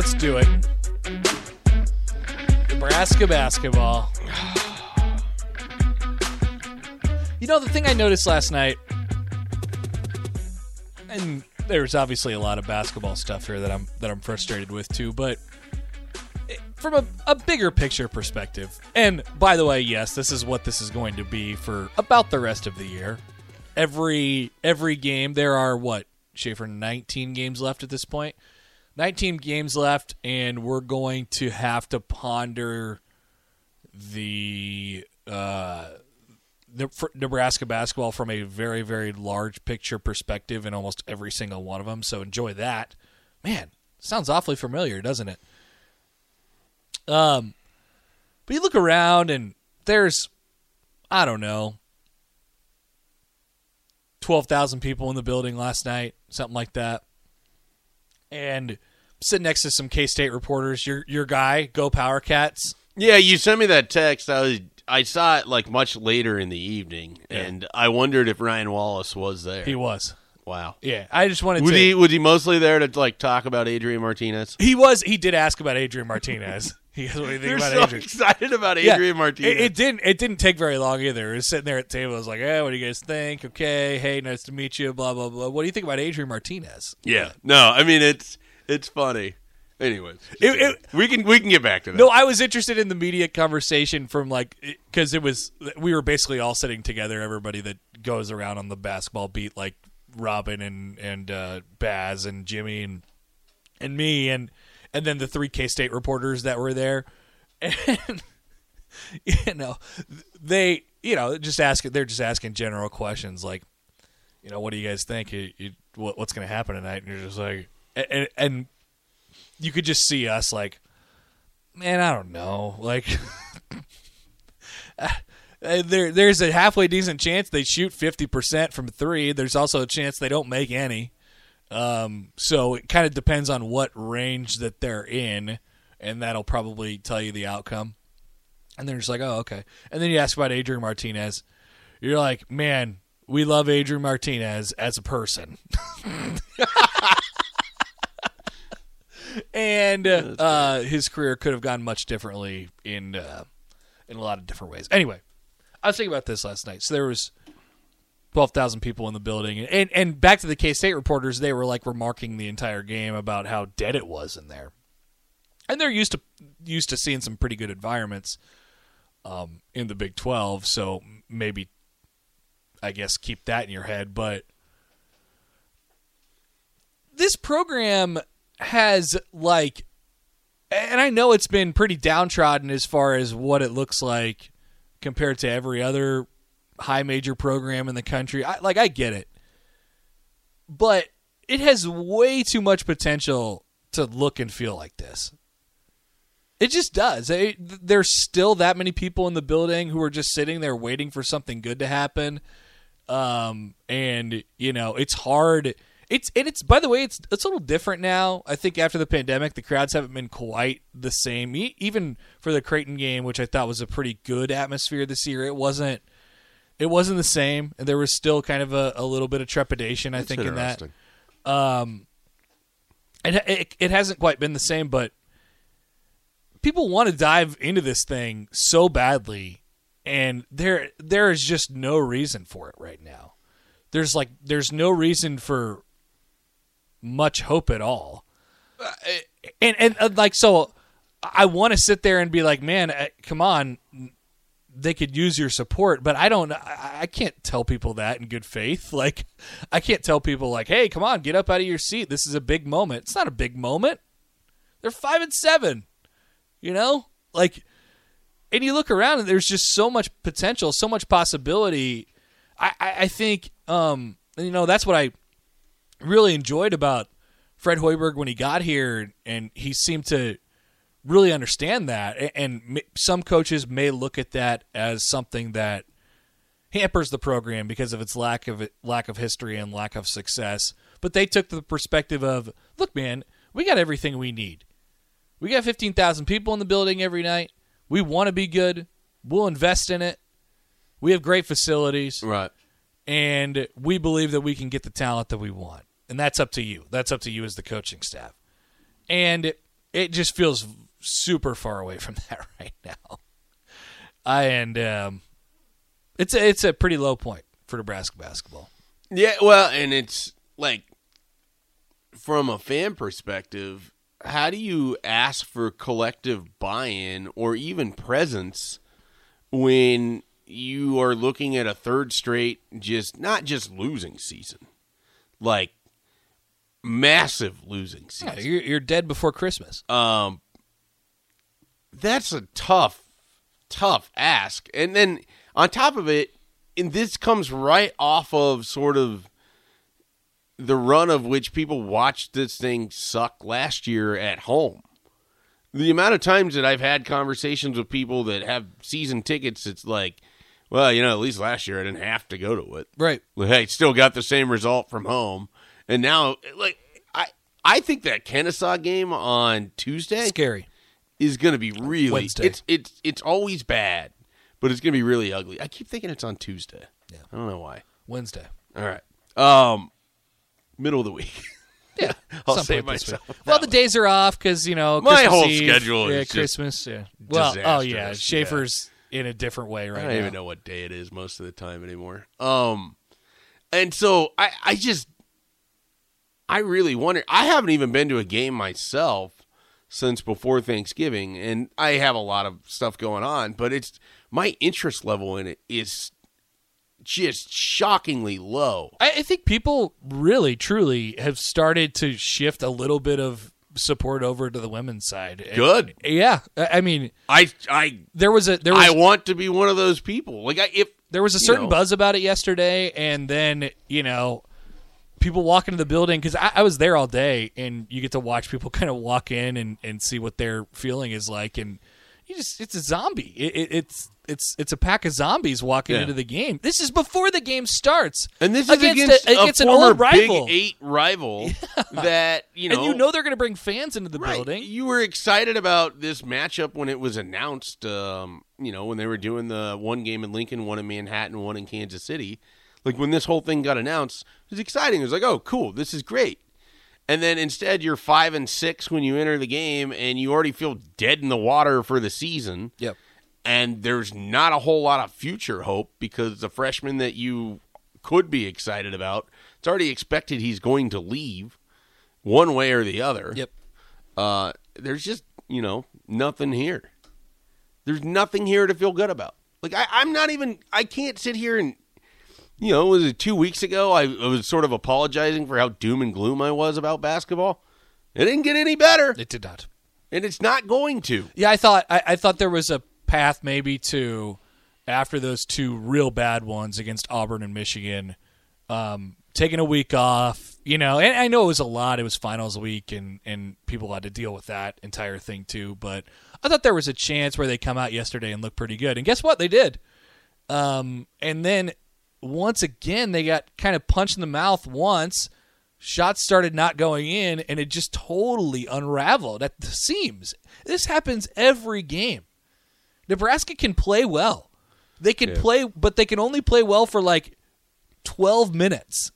Let's do it. Nebraska basketball. You know, the thing I noticed last night, and there's obviously a lot of basketball stuff here that I'm that I'm frustrated with too, but from a, a bigger picture perspective, and by the way, yes, this is what this is going to be for about the rest of the year. Every every game, there are what Schaefer 19 games left at this point. 19 games left, and we're going to have to ponder the uh, Nebraska basketball from a very, very large picture perspective in almost every single one of them. So enjoy that. Man, sounds awfully familiar, doesn't it? Um, but you look around and there's, I don't know, 12,000 people in the building last night, something like that. And sit next to some K State reporters. Your your guy, Go Power Cats. Yeah, you sent me that text. I was I saw it like much later in the evening, Yeah. and I wondered if Ryan Wallace was there. He was. Wow. Yeah, I just wanted Was to. he was he mostly there to like talk about Adrian Martinez? He was. He did ask about Adrian Martinez. he goes, "What do you think You're about so Adrian?" excited about Yeah, Adrian Martinez. It, it didn't. It didn't take very long either. It was sitting there at the table. I was like, "Hey, what do you guys think? Okay, hey, nice to meet you." Blah blah blah. What do you think about Adrian Martinez? yeah. No, I mean it's it's funny. Anyways, It- it- we can we can get back to that. No, I was interested in the media conversation from like because it was we were basically all sitting together. Everybody that goes around on the basketball beat, like Robin and and uh, Baz and Jimmy and and me and and then the three K State reporters that were there, and you know they you know just asking they're just asking general questions like you know what do you guys think you, you, what, what's going to happen tonight and you're just like and, and you could just see us like man, I don't know. Like, uh, there, there's a halfway decent chance they shoot 50% from three. There's also a chance they don't make any. Um, so it kind of depends on what range that they're in, and that'll probably tell you the outcome. And they're just like, oh, okay. And then you ask about Adrian Martinez. You're like, man, we love Adrian Martinez as a person. and uh, uh, his career could have gone much differently in uh, in a lot of different ways. Anyway, I was thinking about this last night. So there was twelve thousand people in the building, and and back to the K State reporters, they were like remarking the entire game about how dead it was in there, and they're used to used to seeing some pretty good environments um, in the Big Twelve. So maybe I guess keep that in your head, but this program has like and I know it's been pretty downtrodden as far as what it looks like compared to every other high major program in the country. I, like I get it. But it has way too much potential to look and feel like this. It just does. It, there's still that many people in the building who are just sitting there waiting for something good to happen. Um, and you know, it's hard. It's and it's by the way, it's it's a little different now. I think after the pandemic, the crowds haven't been quite the same. Even for the Creighton game, which I thought was a pretty good atmosphere this year, it wasn't. It wasn't the same, and there was still kind of a, a little bit of trepidation. I That's think in that interesting. it, it it hasn't quite been the same, but people want to dive into this thing so badly, and there there is just no reason for it right now. There's like there's no reason for much hope at all, and and uh, like so, I want to sit there and be like, man, uh, come on. They could use your support, but I don't. I, can't tell people that in good faith. Like, I can't tell people like, "Hey, come on, get up out of your seat. This is a big moment." It's not a big moment. They're five and seven. You know, like, and you look around and there's just so much potential, so much possibility. I, I, I think, um, you know, that's what I really enjoyed about Fred Hoiberg when he got here, and he seemed to really understand that. And some coaches may look at that as something that hampers the program because of its lack of lack of history and lack of success. But they took the perspective of, look, man, we got everything we need. We got 15,000 people in the building every night. We want to be good. We'll invest in it. We have great facilities Right. and we believe that we can get the talent that we want. And that's up to you. That's up to you as the coaching staff. And it just feels super far away from that right now. I and um, it's a, it's a pretty low point for Nebraska basketball. Yeah, well, and it's like from a fan perspective, how do you ask for collective buy-in or even presence when you are looking at a third straight just not just losing season, like massive losing season. Yeah, you're, you're dead before Christmas. Um, that's a tough, tough ask. And then on top of it, and this comes right off of sort of the run of which people watched this thing suck last year at home. The amount of times that I've had conversations with people that have season tickets, it's like, well, you know, at least last year I didn't have to go to it. Right. Like, I still got the same result from home, and now, like, I I think that Kennesaw game on Tuesday Scary. Is going to be really. Wednesday. It's it's it's always bad, but it's going to be really ugly. I keep thinking it's on Tuesday. Yeah. I don't know why. Wednesday. All right. Um, middle of the week. Yeah. I'll some save point this myself week. Well, the days are off because you know My Christmas whole Eve, schedule Yeah, is just Christmas. Yeah. Well, oh yeah, disastrous, Schaefer's in a different way right I don't even know what day it is most of the time anymore. Um, and so I, I just, I really wonder. I haven't even been to a game myself since before Thanksgiving, and I have a lot of stuff going on. But it's my interest level in it is just shockingly low. I, I think people really, truly have started to shift a little bit of support over to the women's side. Good. Yeah, I I mean, I, I, there was a there was I want to be one of those people. Like I, if there was a certain know. buzz about it yesterday, and then you know, people walk into the building because I, I was there all day, and you get to watch people kind of walk in and, and see what their feeling is like, and you just it's a zombie. It, it, it's it's it's a pack of zombies walking Yeah. into the game. This is before the game starts, And this against is against, a, a, against an old rival, Big Eight rival that you know. and you know they're going to bring fans into the right. building. You were excited about this matchup when it was announced. Um, you know when they were doing the one game in Lincoln, one in Manhattan, one in Kansas City. Like when this whole thing got announced, it was exciting. It was like, oh, cool, this is great. And then instead, you're five and six when you enter the game, and you already feel dead in the water for the season. Yep. and there's not a whole lot of future hope because the freshman that you could be excited about, it's already expected he's going to leave one way or the other. Yep. Uh, there's just, you know, nothing here. There's nothing here to feel good about. Like, I, I'm not even, I can't sit here and, you know, was it two weeks ago? I, I was sort of apologizing for how doom and gloom I was about basketball. It didn't get any better, It did not. and it's not going to. Yeah, I thought I, I thought there was a path maybe to after those two real bad ones against Auburn and Michigan, um, taking a week off, You know, and I know it was a lot. It was finals week, and and people had to deal with that entire thing too. But I thought there was a chance where they come out yesterday and look pretty good. And guess what? They did. Um, and then once again, they got kind of punched in the mouth once. Shots started not going in, and it just totally unraveled at the seams. This happens every game. Nebraska can play well. They can play, but they can only play well for like 12 minutes.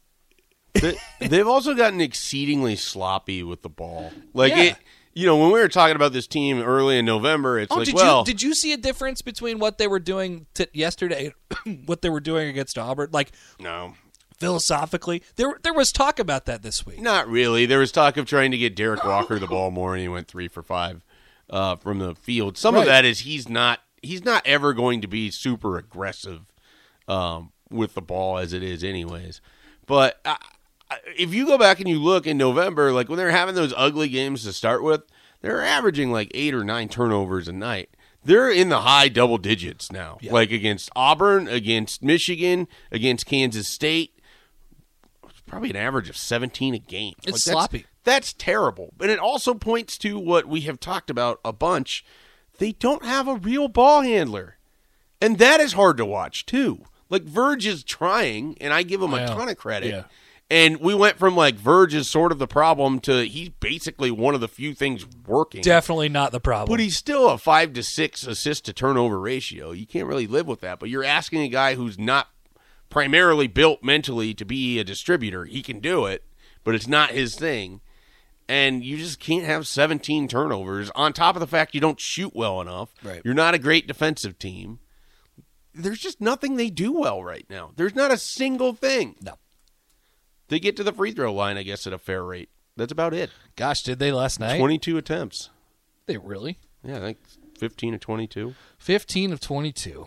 They, they've also gotten exceedingly sloppy with the ball. Like Yeah. it, you know, when we were talking about this team early in November, it's Oh, like, did well, you did you see a difference between what they were doing t- yesterday, what they were doing against Auburn? Like no, philosophically, there there was talk about that this week. not really. There was talk of trying to get Derrick Walker the ball more, and he went three for five uh, from the field. Some Right. of that is he's not he's not ever going to be super aggressive um, with the ball as it is, anyways. But I, I- if you go back and you look in November, like when they're having those ugly games to start with, they're averaging like eight or nine turnovers a night. They're in the high double digits now, like against Auburn, against Michigan, against Kansas State. It's probably an average of 17 a game. It's Like, that's- sloppy. That's terrible. But it also points to what we have talked about a bunch. They don't have a real ball handler. And that is hard to watch too. Like Verge is trying, and I give him a Yeah. ton of credit. Yeah. And we went from like Verge is sort of the problem to he's basically one of the few things working. Definitely not the problem. But he's still a five to six assist to turnover ratio. You can't really live with that. But you're asking a guy who's not primarily built mentally to be a distributor. He can do it, but it's not his thing. And you just can't have 17 turnovers on top of the fact you don't shoot well enough. Right. You're not a great defensive team. There's just nothing they do well right now. There's not a single thing. No. They get to the free throw line, I guess, at a fair rate. That's about it. Gosh, did they last night? 22 attempts. They really? Yeah, I think 15 to 22. 15 of 22.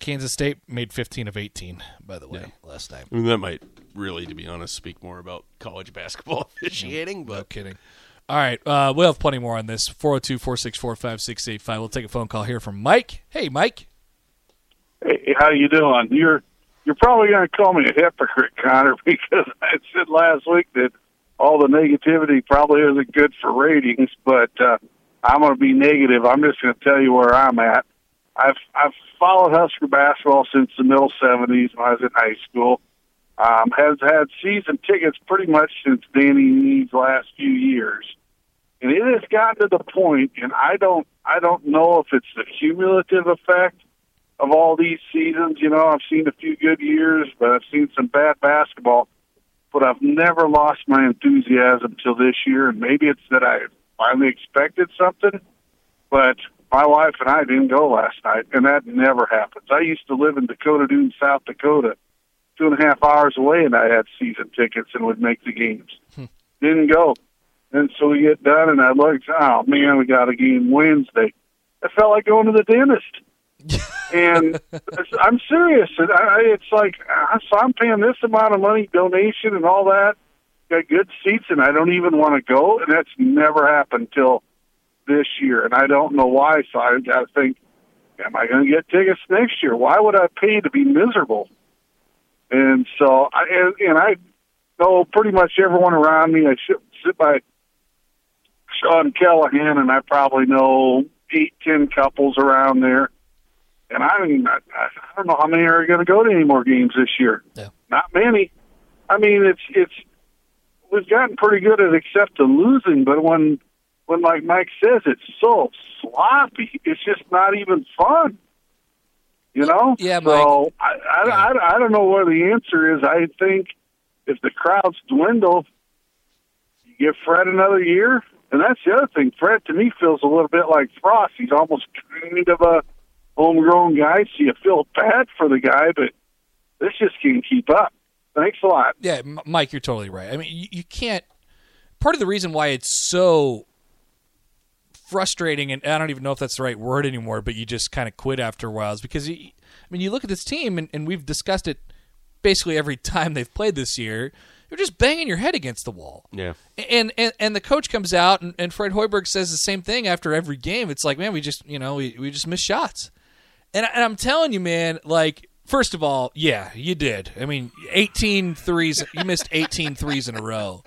Kansas State made 15 of 18, by the way, last night. I mean, that might really, to be honest, speak more about college basketball officiating, No but kidding. All right, uh, we'll have plenty more on this. 402 464 5685. We'll take a phone call here from Mike. Hey, Mike. Hey, how you doing? You're you're probably going to call me a hypocrite, Connor, because I said last week that all the negativity probably isn't good for ratings. But uh, I'm going to be negative. I'm just going to tell you where I'm at. I've I've followed Husker basketball since the middle '70s when I was in high school. Um, has had season tickets pretty much since Danny Nee's last few years, and it has gotten to the point, and I don't I don't know if it's the cumulative effect of all these seasons. You know, I've seen a few good years, but I've seen some bad basketball. But I've never lost my enthusiasm till this year, and maybe it's that I finally expected something. But my wife and I didn't go last night, and that never happens. I used to live in Dakota Dunes, South Dakota, two and a half hours away, and I had season tickets and would make the games. Hmm. Didn't go. And so we get done, and I looked, oh man, we got a game Wednesday. I felt like going to the dentist and I'm serious. And I, it's like so I'm paying this amount of money donation and all that. Got good seats, and I don't even want to go. And that's never happened till this year, and I don't know why. So I got to think: Am I going to get tickets next year? Why would I pay to be miserable? And so I and, and I know pretty much everyone around me. I sit, sit by Sean Callahan, and I probably know eight, ten couples around there. And I mean, I, I don't know how many are going to go to any more games this year. Yeah. Not many. I mean, it's it's we've gotten pretty good at accepting losing, but when when like Mike says, it's so sloppy. It's just not even fun. You know? Yeah, So I, I, I, I don't know what the answer is. I think if the crowds dwindle, you give Fred another year. And that's the other thing. Fred, to me, feels a little bit like Frost. He's almost kind of a homegrown guy, so you feel bad for the guy, but this just can't keep up. Thanks a lot. Yeah, Mike, you're totally right. I mean, you, you can't. Part of the reason why it's so frustrating, and I don't even know if that's the right word anymore, but you just kind of quit after a while, is because you, I mean, you look at this team, and, and we've discussed it basically every time they've played this year. You're just banging your head against the wall. Yeah. And and, and the coach comes out and, and Fred Hoiberg says the same thing after every game. It's like, man, we just you know we, we just missed shots. And, I- and I'm telling you, man, like first of all, yeah, you did. I mean, 18 threes. You missed 18 threes in a row.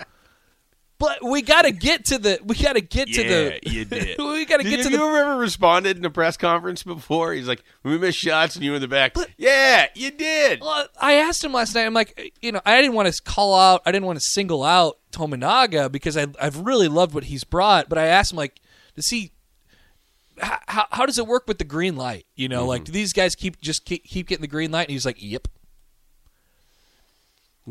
But we got to get to the. We got to get to the. you did. we got to get to you the. ever responded in a press conference before? He's like, "We missed shots and you were in the back." yeah, you did. Well, I asked him last night. I'm like, you know, I didn't want to call out. I didn't want to single out Tominaga because I, I've really loved what he's brought. But I asked him, like, does he? How, how, does it work with the green light? You know, like, mm-hmm. do these guys keep just keep, keep getting the green light? And he's like, yep.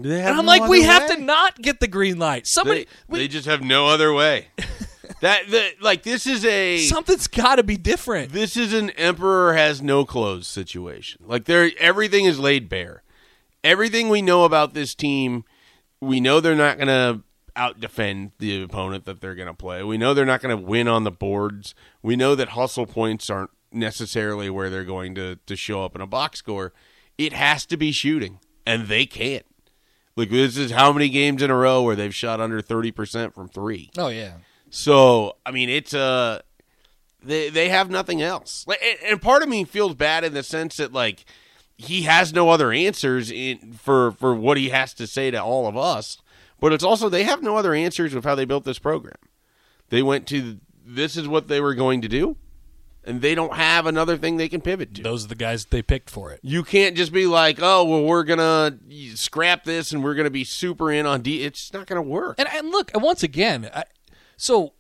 They have And I'm no like, we other have to not get the green light. Somebody, They, they just have no other way. that the, like this is a something's got to be different. this is an emperor has no clothes situation. Like there, everything is laid bare. Everything we know about this team, we know they're not going to out defend the opponent that they're going to play. We know they're not going to win on the boards. We know that hustle points aren't necessarily where they're going to to show up in a box score. It has to be shooting, and they can't. Like this is how many games in a row where they've shot under thirty percent from three. Oh yeah. So I mean, it's uh they they have nothing else. Like, and- and part of me feels bad in the sense that like he has no other answers in for for what he has to say to all of us. But it's also they have no other answers of how they built this program. They went to this is what they were going to do, and they don't have another thing they can pivot to. Those are the guys they picked for it. You can't just be like, oh well, we're gonna scrap this and we're gonna be super in on D. It's not gonna work. And, and look, once again, I, so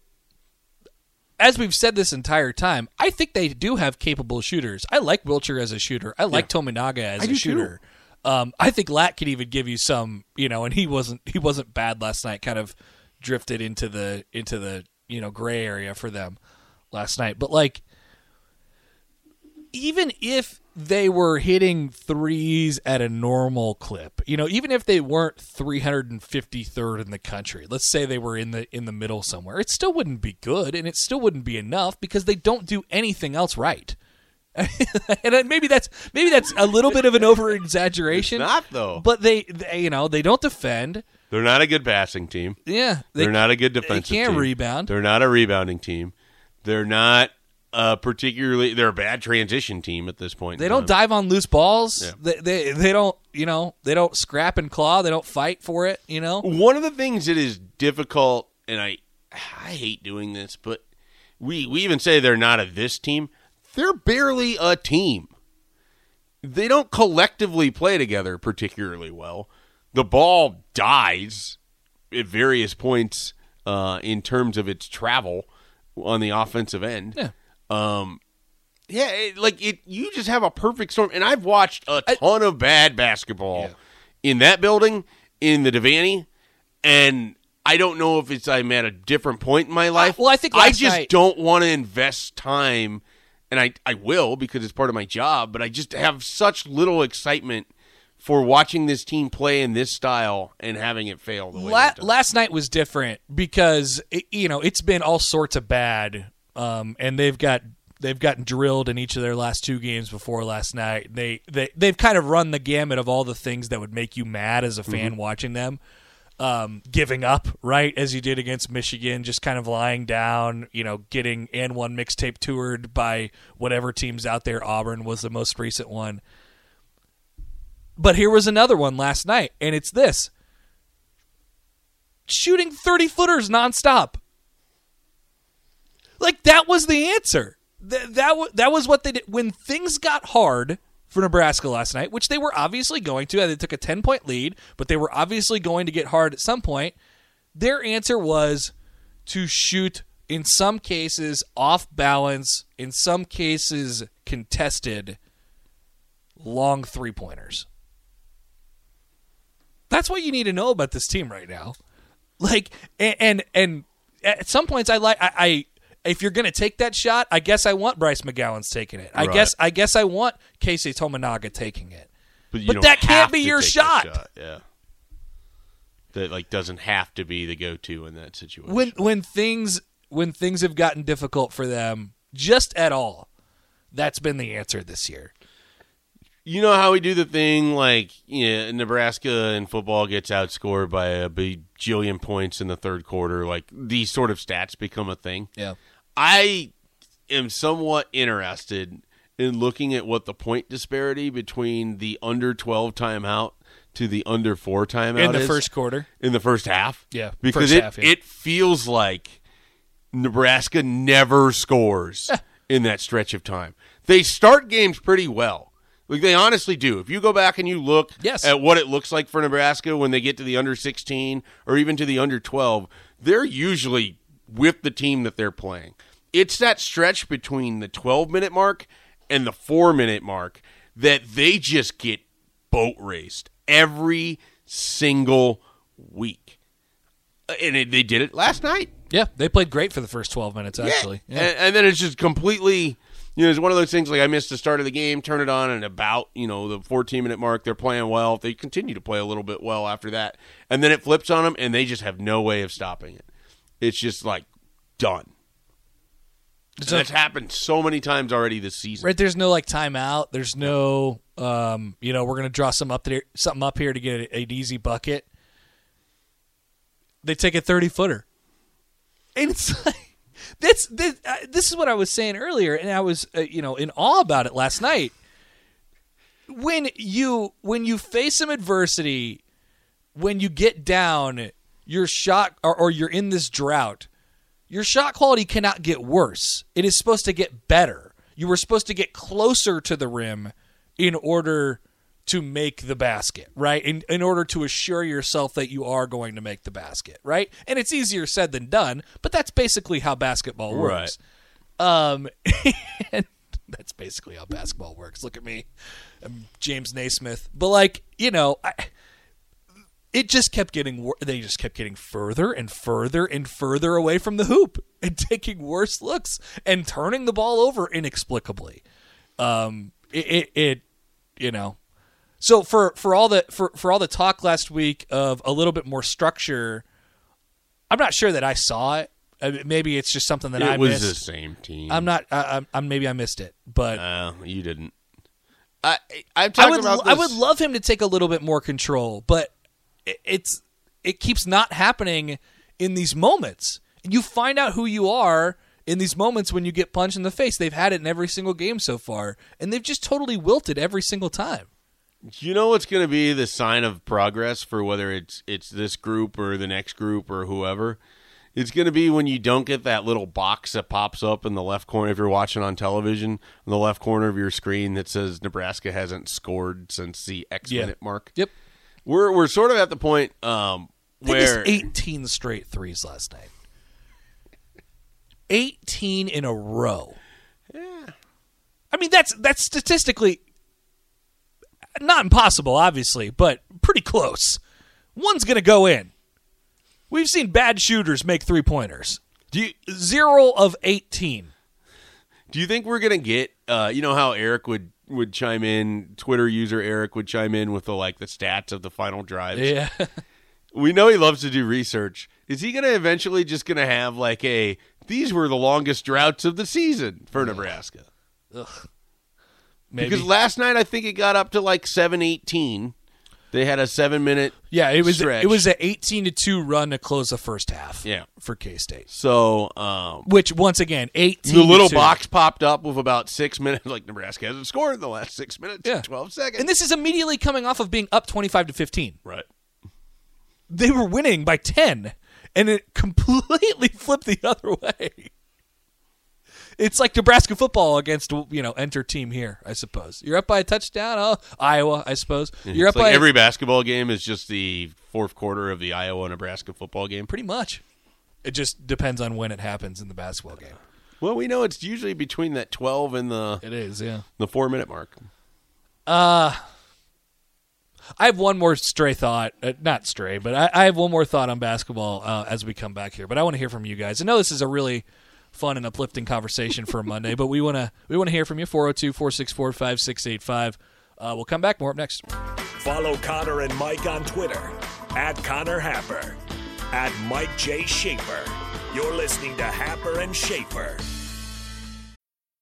as we've said this entire time, I think they do have capable shooters. I like Wilcher as a shooter. I like Tominaga as I a shooter. Um, I think Lat could even give you some, you know, and he wasn't he wasn't bad last night. Kind of drifted into the into the you know gray area for them last night. But like, even if they were hitting threes at a normal clip, you know, even if they weren't 353rd in the country, let's say they were in the in the middle somewhere, it still wouldn't be good and it still wouldn't be enough because they don't do anything else right. and maybe that's maybe that's a little bit of an over exaggeration. Not though. But they, they, you know, they don't defend. They're not a good passing team. Yeah, They, are not a good defensive They can't team. rebound. They're not a rebounding team. They're not uh, particularly. They're a bad transition team at this point. They don't dive on loose balls. Yeah. They, they they don't you know they don't scrap and claw. They don't fight for it. You know. One of the things that is difficult, and I I hate doing this, but we we even say they're not a this team. They're barely a team. They don't collectively play together particularly well. The ball dies at various points uh, in terms of its travel on the offensive end. Yeah. Um, yeah, it, like it. You just have a perfect storm, and I've watched a ton of bad basketball in that building in the Devaney, and I don't know if it's I'm at a different point in my life. well, I think I just night- don't want to invest time, and I I will because it's part of my job. But I just have such little excitement for watching this team play in this style and having it fail the way La- last night was different because it, you know it's been all sorts of bad, um, and they've got they've gotten drilled in each of their last two games before last night. They they they've kind of run the gamut of all the things that would make you mad as a fan watching them. Um, giving up, right, as you did against Michigan, just kind of lying down, you know, getting and one mixtape toured by whatever teams out there. Auburn was the most recent one. But here was another one last night, and it's this shooting 30 footers nonstop. Like that was the answer. Th- that wa that was what they did when things got hard. for Nebraska last night, which they were obviously going to. They took a 10 point lead, but they were obviously going to get hard at some point. Their answer was to shoot, in some cases, off balance, in some cases, contested, long three pointers. That's what you need to know about this team right now. Like, and and, and at some points, I like I, I if you're going to take that shot, I guess I want Bryce McGowens taking it. I Right. guess I guess I want Keisei Tominaga taking it. But, you But that can't be your that shot. Yeah. That like doesn't have to be the go-to in that situation. When when things when things have gotten difficult for them, just at all, that's been the answer this year. You know how we do the thing like yeah, Nebraska in football gets outscored by a bajillion points in the third quarter. Like these sort of stats become a thing. Yeah. I am somewhat interested in looking at what the point disparity between the under 12 timeout to the under 4 timeout In the is first quarter. in the first half. Yeah, Because it half, yeah. it feels like Nebraska never scores in that stretch of time. They start games pretty well. Like they honestly do. If you go back and you look Yes. at what it looks like for Nebraska when they get to the under 16 or even to the under 12, they're usually with the team that they're playing. It's that stretch between the 12 minute mark and the 4 minute mark that they just get boat raced every single week. Uh, and it, they did it last night. Yeah, they played great for the first 12 minutes actually. Yeah. And, and then it's just completely, you know, it's one of those things like I missed the start of the game, turn it on, and about, you know, the 14 minute mark, they're playing well. They continue to play a little bit well after that. And then it flips on them, and they just have no way of stopping it. It's just like done. So- that's happened so many times already this season. Right, there's no like timeout. There's no, um, you know, we're gonna draw some up there, something up here to get a- an easy bucket. They take a thirty footer, and it's like this, uh, this is what I was saying earlier, and I was uh, you know in awe about it last night. When you when you face some adversity, when you get down, your shot or, or you're in this drought, your shot quality cannot get worse. It is supposed to get better. You were supposed to get closer to the rim in order to make the basket, right? In in order to assure yourself that you are going to make the basket, right? And it's easier said than done, but that's basically how basketball works. Um and that's basically how basketball works. Look at me. I'm James Naismith. But like, you know, I, it just kept getting wor- they just kept getting further and further and further away from the hoop and taking worse looks and turning the ball over inexplicably um it, it, it you know so for for all the for for all the talk last week of a little bit more structure i'm not sure that i saw it Uh, maybe it's just something that it i was missed the same team. i'm not I, I'm, I'm maybe i missed it but Uh, you didn't. I I would I would love him to take a little bit more control, but it, it's it keeps not happening in these moments. You find out who you are in these moments when you get punched in the face. They've had it in every single game so far, and they've just totally wilted every single time. You know what's going to be the sign of progress for whether it's it's this group or the next group or whoever. It's going to be when you don't get that little box that pops up in the left corner if you're watching on television in the left corner of your screen that says Nebraska hasn't scored since the X Yeah. minute mark. Yep. We're we're sort of at the point um, where 18 straight threes last night. 18 in a row. Yeah. I mean that's that's statistically not impossible obviously, but pretty close. One's going to go in. We've seen bad shooters make three-pointers. do you, 0 of 18. do you think we're going to get uh, you know how Eric would would chime in Twitter user Eric would chime in with the like the stats of the final drives. Yeah. We know he loves to do research. Is he going to eventually just going to have like a these were the longest droughts of the season for Nebraska? Maybe. Because last night I think it got up to like 718. They had a 7 minute yeah, it was stretch. it was an 18 to 2 run to close the first half Yeah. for K-State. so um Which once again, 18 the little 2. box popped up with about 6 minutes like Nebraska hasn't scored in the last 6 minutes Yeah. 12 seconds. And this is immediately coming off of being up 25 to 15. right. They were winning by 10 and it completely flipped the other way. It's like Nebraska football against you know enter team here. I suppose you're up by a touchdown. Oh, Iowa, I suppose you're It's up like by every basketball game is just the fourth quarter of the Iowa Nebraska football game. pretty much. It just depends on when it happens in the basketball game. Well, we know it's usually between that twelve and the It is, yeah. the four minute mark. Uh I have one more stray thought, uh, not stray, but I, I have one more thought on basketball uh, as we come back here. But I want to hear from you guys. I know this is a really fun and uplifting conversation for a Monday, but we want to we want to hear from you 402-464-5685. Uh, we'll come back more up next. Follow Connor and Mike on Twitter at Connor Happer, at Mike J. Schaefer. You're listening to Happer and Schaefer.